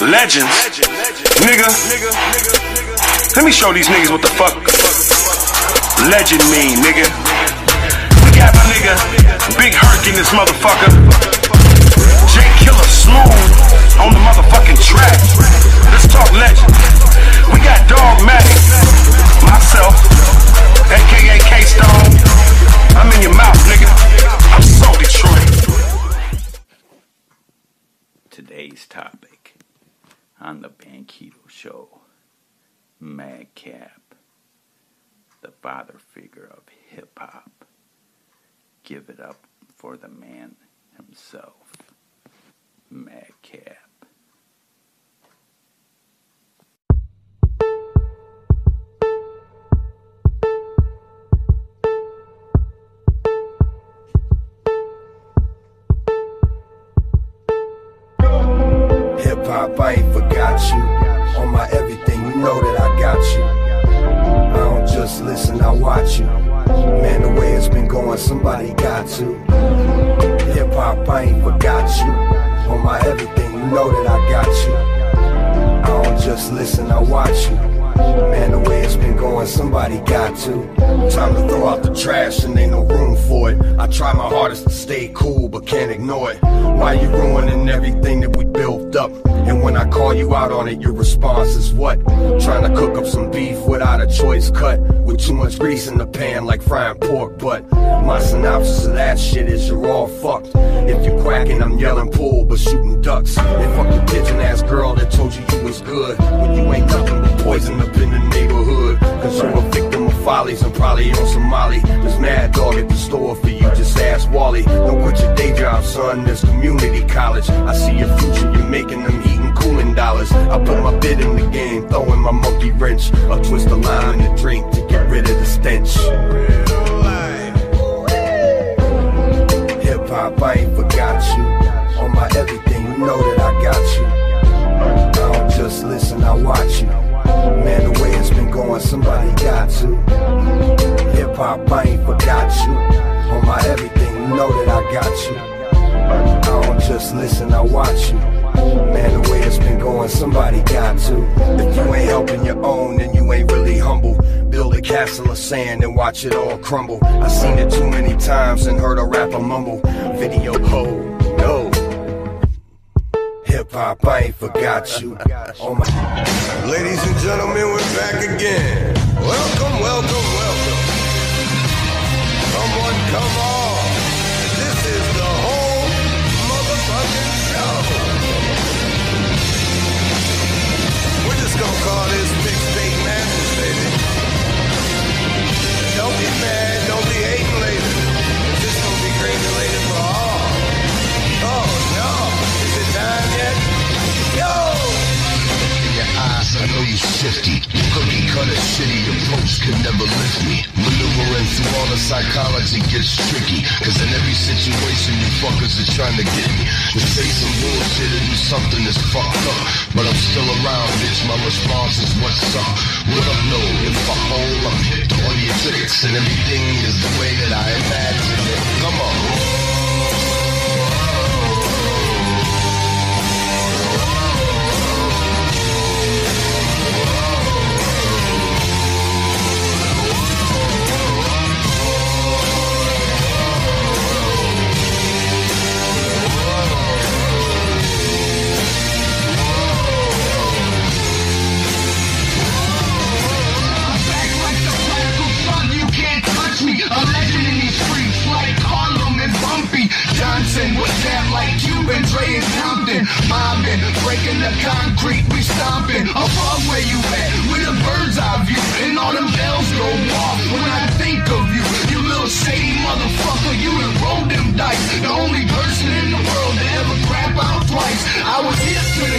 Legends. Nigga. Let me show these niggas what the fuck legend mean, nigga. We got my nigga Big Herc in this motherfucker. Give it up for the man himself, Madcap. Hip hop, I ain't forgot you. On my everything, you know that I got you. I don't just listen, I watch you. Man, the way it's been going, somebody got to. Hip hop, I ain't forgot you. On my everything, you know that I got you. I don't just listen, I watch you. Man, the way it's been going, somebody got to. Time to throw out the trash and ain't no room for it. I try my hardest to stay cool, but can't ignore it. Why you ruining everything that we built up? And when I call you out on it, your response is what? Trying to cook up some beef without a choice cut. With too much grease in the pan, like frying pork. But my synopsis of that shit is you're all fucked. If you're quacking, I'm yelling pool, but shooting ducks. And fuck the pigeon ass girl that told you you was good. When you ain't nothing but poison up in the neighborhood. Cause you're a victim follies and probably on some molly. There's mad dog at the store for you, just ask Wally. Don't quit your day job, son, there's community college. I see your future, you're making them heating cooling dollars. I put my bid in the game, throwing my monkey wrench. A twist of lime in the drink to get rid of the stench. Hip hop, I ain't forgot you. On my everything, you know that I got you. I don't just listen, I watch you. Man, the way it's been going, somebody got to. Hip hop, I ain't forgot you. On my everything, you know that I got you. I don't just listen, I watch you. Man, the way it's been going, somebody got to. If you ain't helping your own, then you ain't really humble. Build a castle of sand and watch it all crumble. I seen it too many times and heard a rapper mumble. Video ho, no. Hip hop, I ain't forgot you. Oh my. Ladies and gentlemen, we're back again. Welcome, welcome, welcome. Come on, come on. Bullshit do something that's fucked up. But I'm still around, bitch. My response is what's up? What up, no? I hold, I'm hit to all your tricks. And everything is the way that I imagine it. Come on.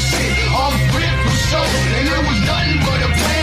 shit off rip for show, and it was nothing but a pain.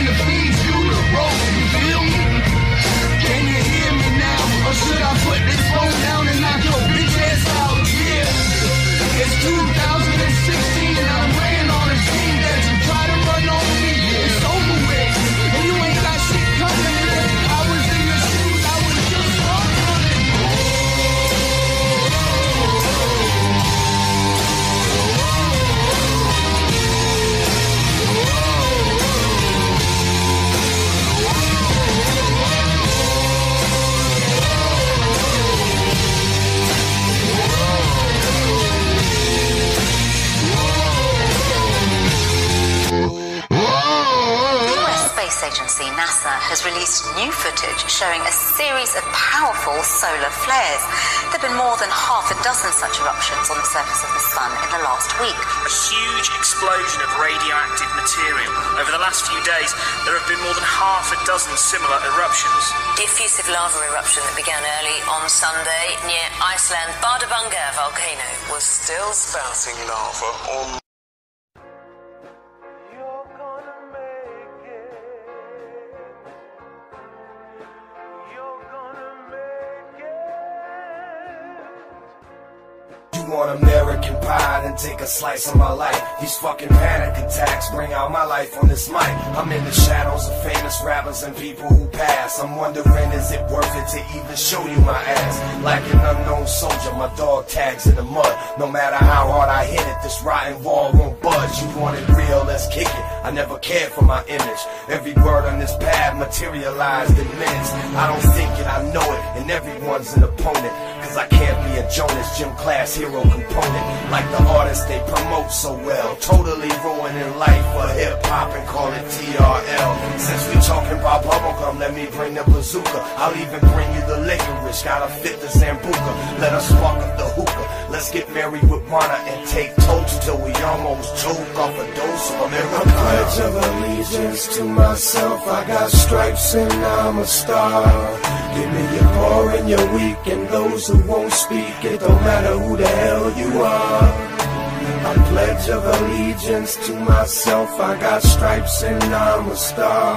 Agency NASA has released new footage showing a series of powerful solar flares. There have been more than half a dozen such eruptions on the surface of the sun in the last week. A huge explosion of radioactive material. Over the last few days, there have been more than half a dozen similar eruptions. The effusive lava eruption that began early on Sunday near Iceland Bardarbunga volcano was still spouting lava on want American pie, then take a slice of my life. These fucking panic attacks bring out my life on this mic. I'm in the shadows of famous rappers and people who pass. I'm wondering, is it worth it to even show you my ass? Like an unknown soldier, my dog tags in the mud. No matter how hard I hit it, this rotten wall won't budge. You want it real, let's kick it. I never cared for my image. Every word on this pad materialized in. I don't think it, I know it, and everyone's an opponent. Cause I can't be a Jonas gym class hero component like the artists they promote so well. Totally ruining life for hip hop and call it TRL. Since we talking about bubblegum, let me bring the bazooka. I'll even bring you the licorice. Gotta fit the Sambuca. Let us spark up the hookah. Let's get married with Rana and take toast till we almost choke off a dose of America. pledge of allegiance to myself. I got stripes and I'm a star. Give me your poor and your weak and those who won't speak. It don't matter who the hell you are. I pledge of allegiance to myself. I got stripes and I'm a star.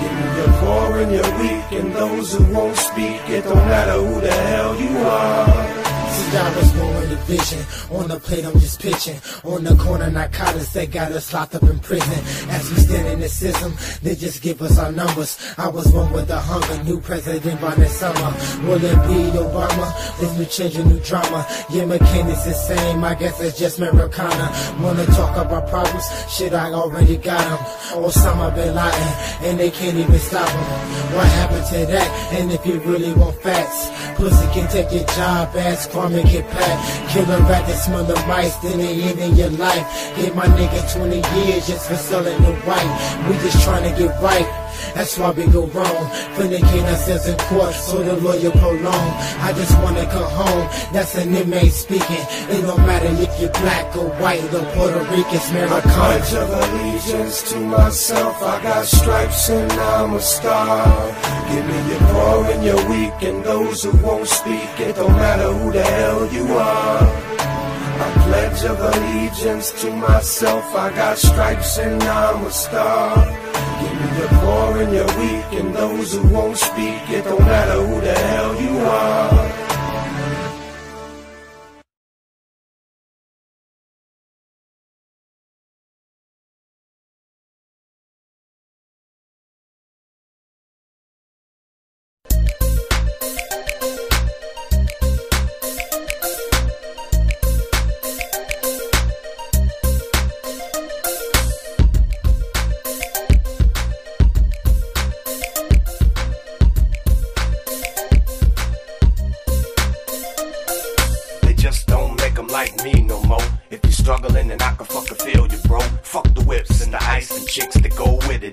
Give me your poor and your weak and those who won't speak. It don't matter who the hell you are. I was born the vision, on the plate I'm just pitching. On the corner narcotics, they got us locked up in prison. As we stand in the system, they just give us our numbers. I was born with the hunger, new president by this summer. Will it be Obama? This new change, a new drama. Yeah, is the same, I guess it's just Americana. Wanna talk about problems? Shit, I already got them. Osama bin Laden, and they can't even stop him. What happened to that? And if you really want facts, pussy can take your job, ass Kwame get packed. Kill a rat that smell the mice, then they end in your life. Gave my nigga 20 years just for selling the white. We just trying to get right. That's why we go wrong. Vindicate ourselves in court, so the lawyer prolong. I just wanna go home. That's an inmate speaking. It don't matter if you're black or white or Puerto Rican, I Americana. pledge of allegiance to myself. I got stripes and I'm a star. Give me your poor and your weak and those who won't speak. It don't matter who the hell you are. I pledge of allegiance to myself. I got stripes and I'm a star. Me poor and you're weak and those who won't speak. It don't matter who the hell you are.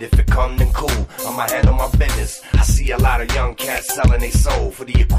It. If it come, then cool. I'ma handle my business. I see a lot of young cats selling their soul for the equivalent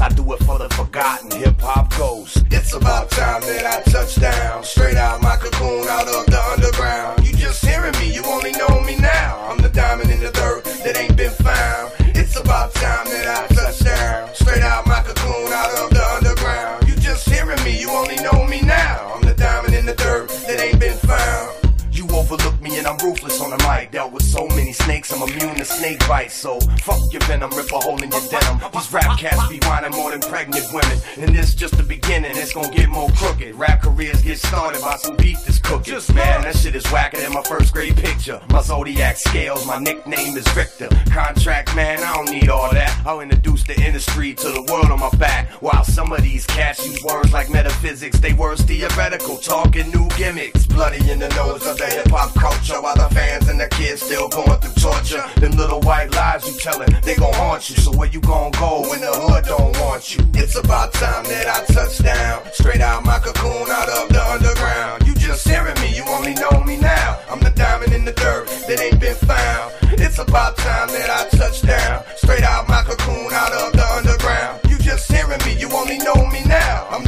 I do it for the forgotten hip hop ghost. It's about time that I touch down. Straight out my cocoon, out of the underground. You just hearing me, you only know me now. I'm the diamond in the dirt that ain't been found. It's about time that I touch down. Straight out my cocoon, out of the underground. You just hearing me, you only know me now. I'm the diamond in the dirt that ain't been found. You overlook me and I'm ruthless on the mic. Dealt with so many snakes, I'm immune to snake bites. So fuck your venom, rip a hole in your denim. These rap cats be whining more than pregnant women. And this just the beginning, it's gonna get more crooked. Rap careers get started by some beef that's cooking. Just man, that shit is whacker than my first grade picture. My zodiac scales, my nickname is Victor. Contract man, I don't need all that. I'll introduce the industry to the world on my back. While some of these cats use words like metaphysics, they words theoretical, talking new gimmicks. Bloody in the nose of the hip hop culture, while the fans and the kids still going through torture. Them little white lies you telling, they gon' haunt you. So where you gon' go when the hood don't want you? It's about time that I touch down. Straight out my cocoon, out of the underground. You just hearing me, you only know me now. I'm the diamond in the dirt that ain't been found. It's about time that I touch down. Straight out my cocoon, out of the underground. You just hearing me, you only know me now. I'm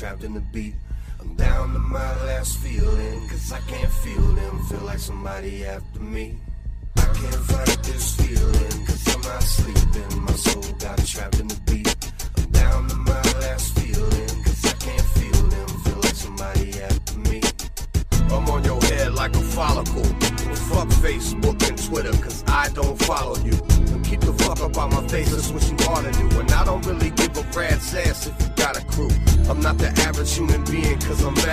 trapped in the beat. I'm down to my last feeling, cause I can't feel them. Feel like somebody after me. I can't fight this feeling, cause I'm not sleeping. My soul got trapped in the beat. I'm down to my last feeling, cause I can't feel them. Feel like somebody after me. I'm on your head like a follicle. Fuck Facebook and Twitter, cause I don't follow you. And keep the fuck up on my face,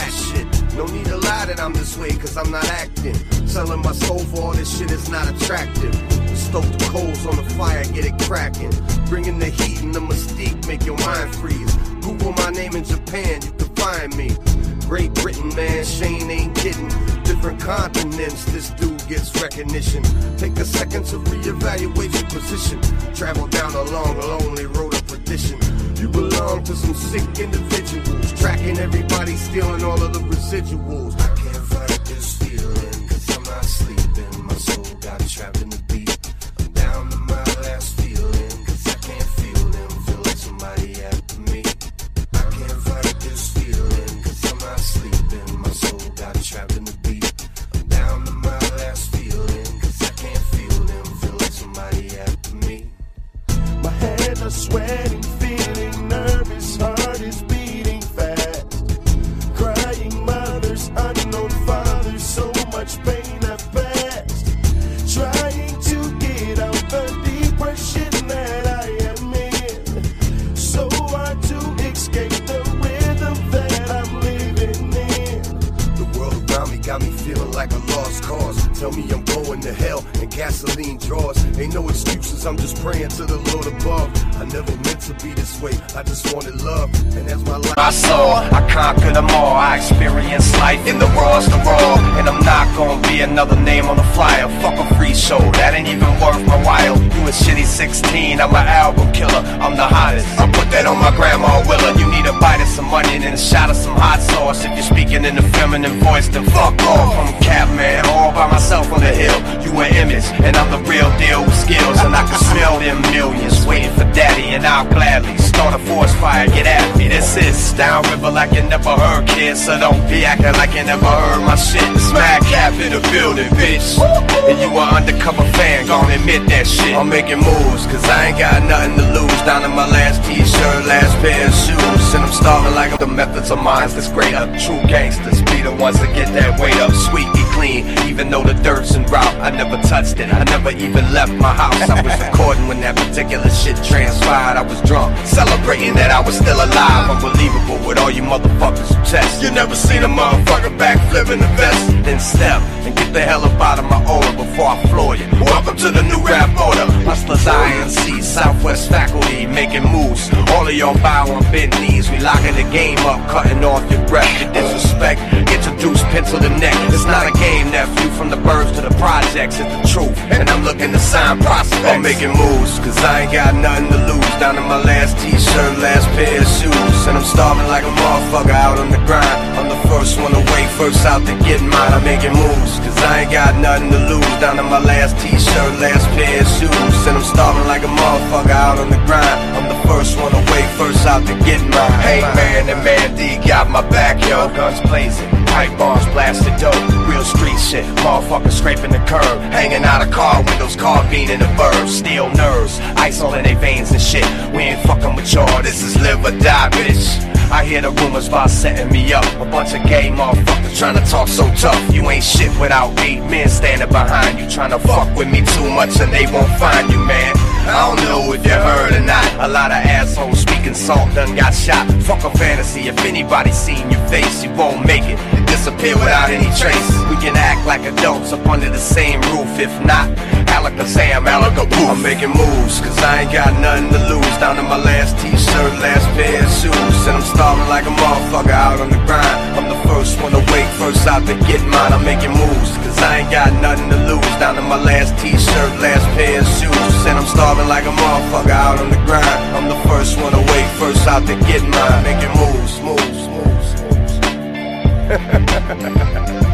that shit. No need to lie that I'm this way, cause I'm not acting. Selling my soul for all this shit is not attractive. Stoke the coals on the fire, get it cracking. Bringing the heat and the mystique, make your mind freeze. Google my name in Japan, you can find me. Great Britain, man, Shane ain't kidding. Different continents, this dude gets recognition. Take a second to reevaluate your position. Travel down a long, lonely road of perdition. You belong to some sick individuals, tracking everybody, stealing all of the residuals. I can't fight this feeling, cause I'm not sleeping. My soul got trapped in the I'm just praying to the Lord above. I never meant to be this way, I just wanted love. And as my life I saw, I conquered them all. I experienced life in the rawest of raw. And I'm not gonna be another name on the flyer. Fuck a free show, that ain't even worth my while. You a shitty 16, I'm an album killer. I'm the hottest. I put that on my grandma Willa. You need a bite of some onion and a shot of some hot sauce. If you're speaking in a feminine voice, then fuck off. I'm a cat man, all by myself on the hill. You an image, and I'm the real deal with skills. And I can smell them millions waiting for daddy, and I'll gladly start a forest fire. Get at me. This is downriver like you never heard, kids. So don't be acting like you never heard my shit. Smack cap in the building, bitch. And you an undercover fan, gon' admit that shit. I'm making moves, cause I ain't got nothing to lose. Down to my last t-shirt, last pair of shoes. And I'm starving like the methods of mine that's great up. True gangsters be the ones that get that weight up. Sweet, be clean, even though the dirt's in route. I never touched it, I never even left my house. I was recording when that particular shit transpired. I was drunk, celebrating that I was still alive. Unbelievable with all you motherfuckers who test. You never seen a motherfucker backflip in the vest. Then step and get the hell up out of my aura before I floor you. Welcome to the new rap order. Hustlers INC, Southwest faculty, making moves. All of y'all bow on bent knees. We locking the game up, cutting off your breath. Your disrespect, deuce, pencil to neck. It's not a game, nephew. From the birds to the projects, it's the truth. And I'm looking to sign prospects. I'm making moves, cause I ain't got nothing to lose. Down to my last t-shirt, last pair of shoes. And I'm starving like a motherfucker out on the grind. I'm the first one away, first out to get mine. I'm making moves, cause I ain't got nothing to lose. Down to my last t-shirt, last pair of shoes. And I'm starving like a motherfucker out on the grind. I'm the first one away, first out to get mine. Hey man, and man D got my back, yo. Guns blazing, pipe bombs blasted dope. Real street shit, motherfuckers scraping the curb. Hanging out of car windows, car bean in the burbs. Steel nerves, ice all in their veins and shit. We ain't fucking with y'all, this is live or die, bitch. I hear the rumors about setting me up. A bunch of gay motherfuckers trying to talk so tough. You ain't shit without eight men standing behind you. Trying to fuck with me too much and they won't find you, man. I don't know if you heard or not. A lot of assholes speaking salt done got shot. Fuck a fantasy. If anybody seen your face, you won't make it. It disappear without any trace. We can act like adults up under the same roof. If not, Alakazam, Alakaboo. I'm making moves, cause I ain't got nothing to lose. Down to my last t-shirt, last pair of shoes. And I'm starving like a motherfucker out on the grind. I'm the first one awake, first out to get mine. I'm making moves, cause I ain't got nothing to lose. Down to my last t-shirt, last pair of shoes. And I'm starving like a motherfucker out on the grind. I'm the first one awake, first out to get mine. Making moves, moves, moves, moves.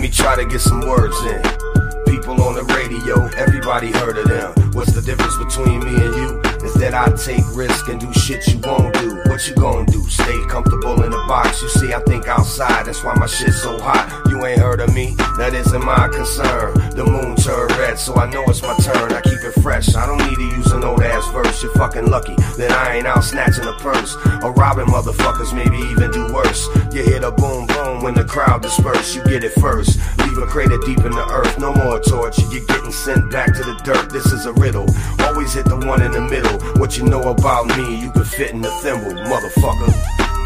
Let me try to get some words in. People on the radio, everybody heard of them. What's the difference between me and you? Is that I take risk and do shit you won't do. What you gonna do? Stay comfortable in the box. You see, I think outside, that's why my shit's so hot. You ain't heard of me, that isn't my concern. The moon turned red, so I know it's my turn. I keep it fresh, I don't need to use an old ass verse. You're fucking lucky that I ain't out snatching a purse. Or robbing motherfuckers, maybe even do worse. You hear the boom boom when the crowd disperse. You get it first. Leave a crater deep in the earth, no more torture. You're getting sent back to the dirt. This is a riddle. Always hit the one in the middle. What you know about me, you can fit in the thimble, motherfucker.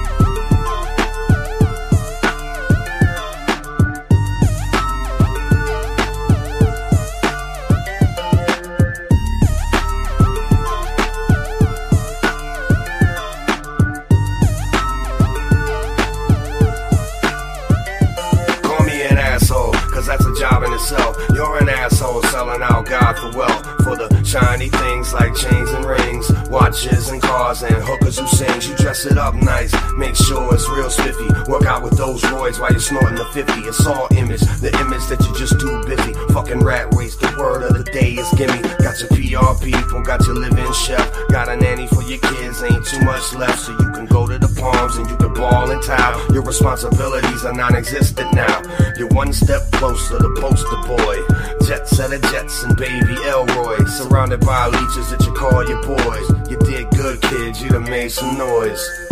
Itself. You're an asshole selling out God for wealth. For the shiny things like chains and rings, watches and cars and hookers who sings. You dress it up nice, make sure it's real spiffy. Work out with those roids while you're snorting the 50. It's all image, the image that you're just too busy. Fucking rat people, got your living chef. Got a nanny for your kids, ain't too much left. So you can go to the palms and you can ball and towel. Your responsibilities are non existent now. You're one step closer to poster boy. Jet set of jets and baby Elroy. Surrounded by leeches that you call your boys. You did good, kid, you done made some noise.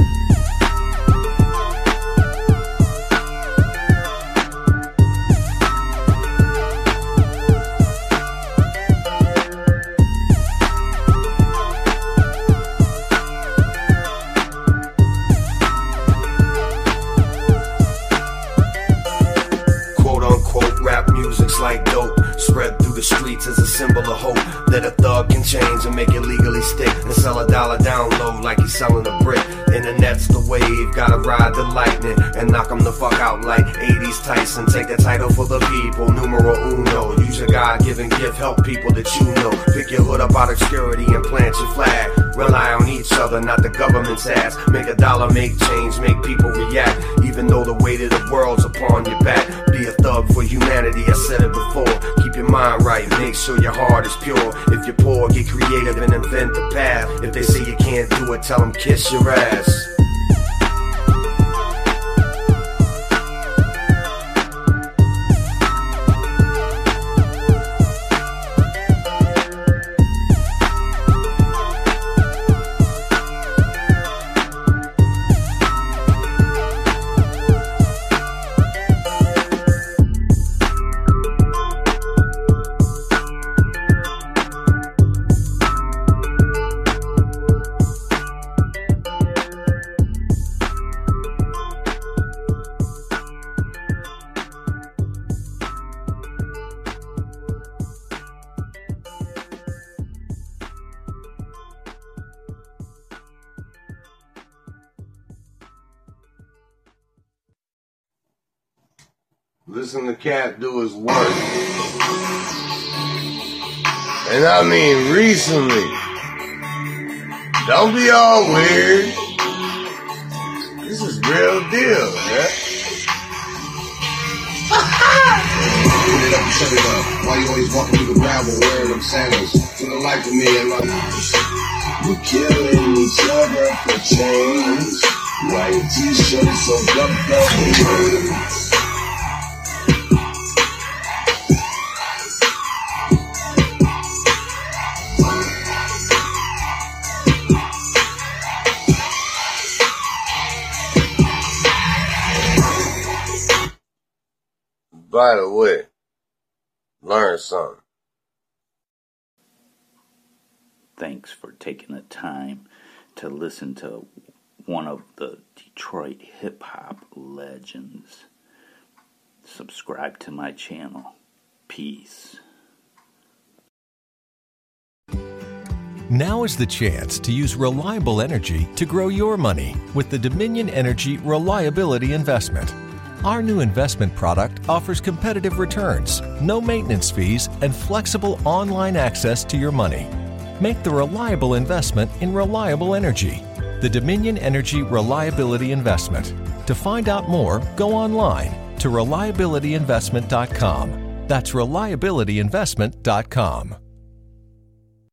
Like dope. Spread through the streets as a symbol of hope that a thug can change and make it legally stick and sell a dollar down low like he's selling a brick. Internet's the wave, gotta ride the lightning and knock 'em the fuck out like 80s Tyson. Take the title for the people, numero uno. Use your God given gift, help people that you know. Pick your hood up out of obscurity and plant your flag. Rely on each other, not the government's ass. Make a dollar, make change, make people react. Even though the weight of the world's upon your back. Be a thug for humanity, I said it before. Keep your mind right, make sure your heart is pure. If you're poor, get creative and invent the path. If they say you can't do it, tell them kiss your ass. Listen to Cat do his work. And I mean recently. Don't be all weird. This is real deal, and shut it up. Why you always walking through the gravel wearing them sandals? For the life of me, and like, we killing each other for change. White t-shirts so up By the way, learn something. Thanks for taking the time to listen to one of the Detroit hip hop legends. Subscribe to my channel. Peace. Now is the chance to use reliable energy to grow your money with the Dominion Energy Reliability Investment. Our new investment product offers competitive returns, no maintenance fees, and flexible online access to your money. Make the reliable investment in reliable energy. The Dominion Energy Reliability Investment. To find out more, go online to reliabilityinvestment.com. That's reliabilityinvestment.com.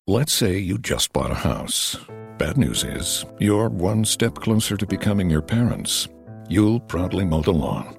Let's say you just bought a house. Bad news is, you're one step closer to becoming your parents. You'll proudly mow the lawn.